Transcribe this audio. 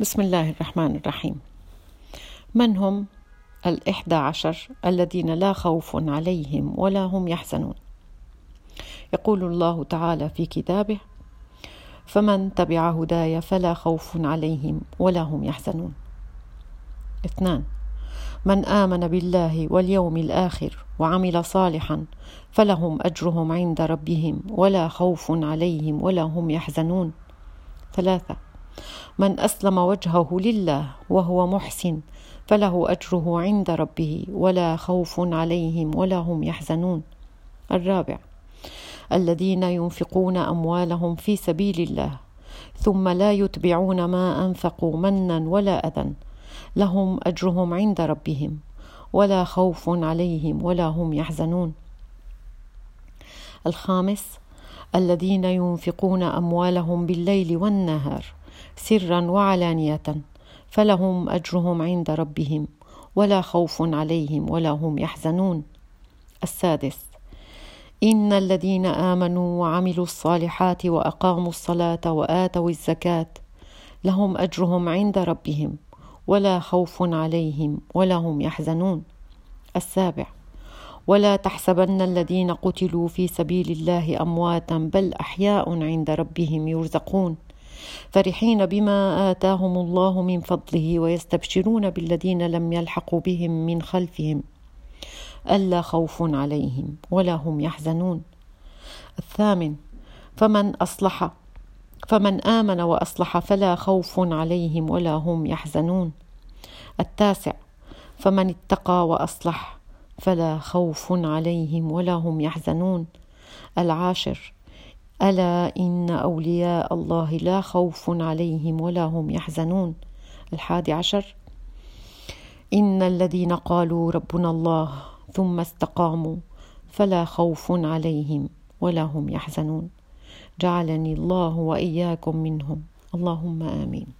بسم الله الرحمن الرحيم. من هم الإحدى عشر الذين لا خوف عليهم ولا هم يحزنون؟ يقول الله تعالى في كتابه فمن تبع هداي فلا خوف عليهم ولا هم يحزنون اثنان من آمن بالله واليوم الآخر وعمل صالحا فلهم أجرهم عند ربهم ولا خوف عليهم ولا هم يحزنون ثلاثة من أسلم وجهه لله وهو محسن فله أجره عند ربه ولا خوف عليهم ولا هم يحزنون. الرابع الذين ينفقون أموالهم في سبيل الله ثم لا يتبعون ما أنفقوا منا ولا أذى لهم أجرهم عند ربهم ولا خوف عليهم ولا هم يحزنون. الخامس الذين ينفقون أموالهم بالليل والنهار سرا وعلانيه فلهم أجرهم عند ربهم ولا خوف عليهم ولا هم يحزنون. السادس إن الذين آمنوا وعملوا الصالحات وأقاموا الصلاة وآتوا الزكاة لهم أجرهم عند ربهم ولا خوف عليهم ولا هم يحزنون. السابع ولا تحسبن الذين قتلوا في سبيل الله أمواتا بل أحياء عند ربهم يرزقون. فرحين بما آتاهم الله من فضله ويستبشرون بالذين لم يلحقوا بهم من خلفهم ألا خوف عليهم ولا هم يحزنون. الثامن فمن أصلح فمن آمن وأصلح فلا خوف عليهم ولا هم يحزنون. التاسع فمن اتقى وأصلح فلا خوف عليهم ولا هم يحزنون. العاشر ألا إن أولياء الله لا خوف عليهم ولا هم يحزنون. الحادي عشر. إن الذين قالوا ربنا الله ثم استقاموا فلا خوف عليهم ولا هم يحزنون. جعلني الله وإياكم منهم. اللهم آمين.